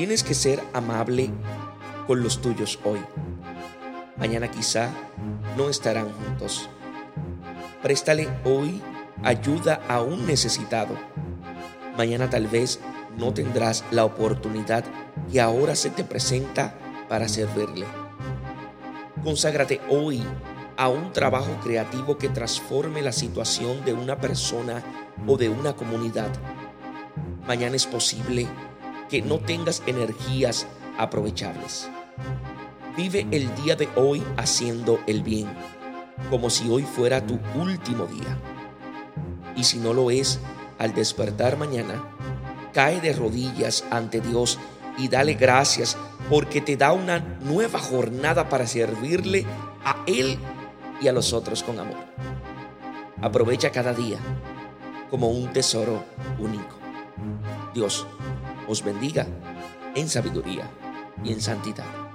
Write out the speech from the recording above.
Tienes que ser amable con los tuyos hoy. Mañana quizá no estarán juntos. Préstale hoy ayuda a un necesitado. Mañana tal vez no tendrás la oportunidad que ahora se te presenta para servirle. Conságrate hoy a un trabajo creativo que transforme la situación de una persona o de una comunidad. Mañana es posible que no tengas energías aprovechables. Vive el día de hoy haciendo el bien, como si hoy fuera tu último día. Y si no lo es, al despertar mañana, cae de rodillas ante Dios y dale gracias porque te da una nueva jornada para servirle a Él y a los otros con amor. Aprovecha cada día como un tesoro único. Dios os bendiga en sabiduría y en santidad.